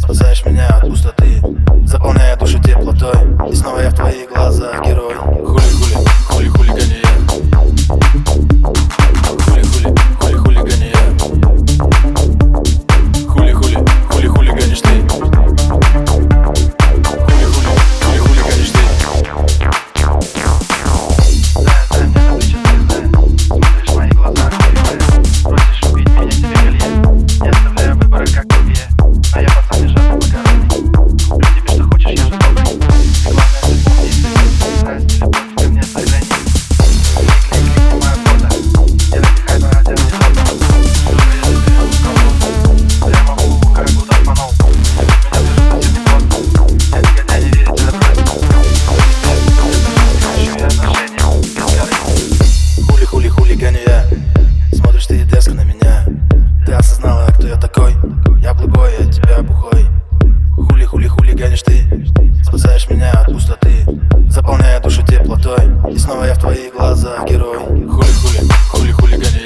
Спасаешь меня от пустоты. Заполняя душу теплотой. И снова я в твоих глазах герой. Хули-хули, хули-хулиганин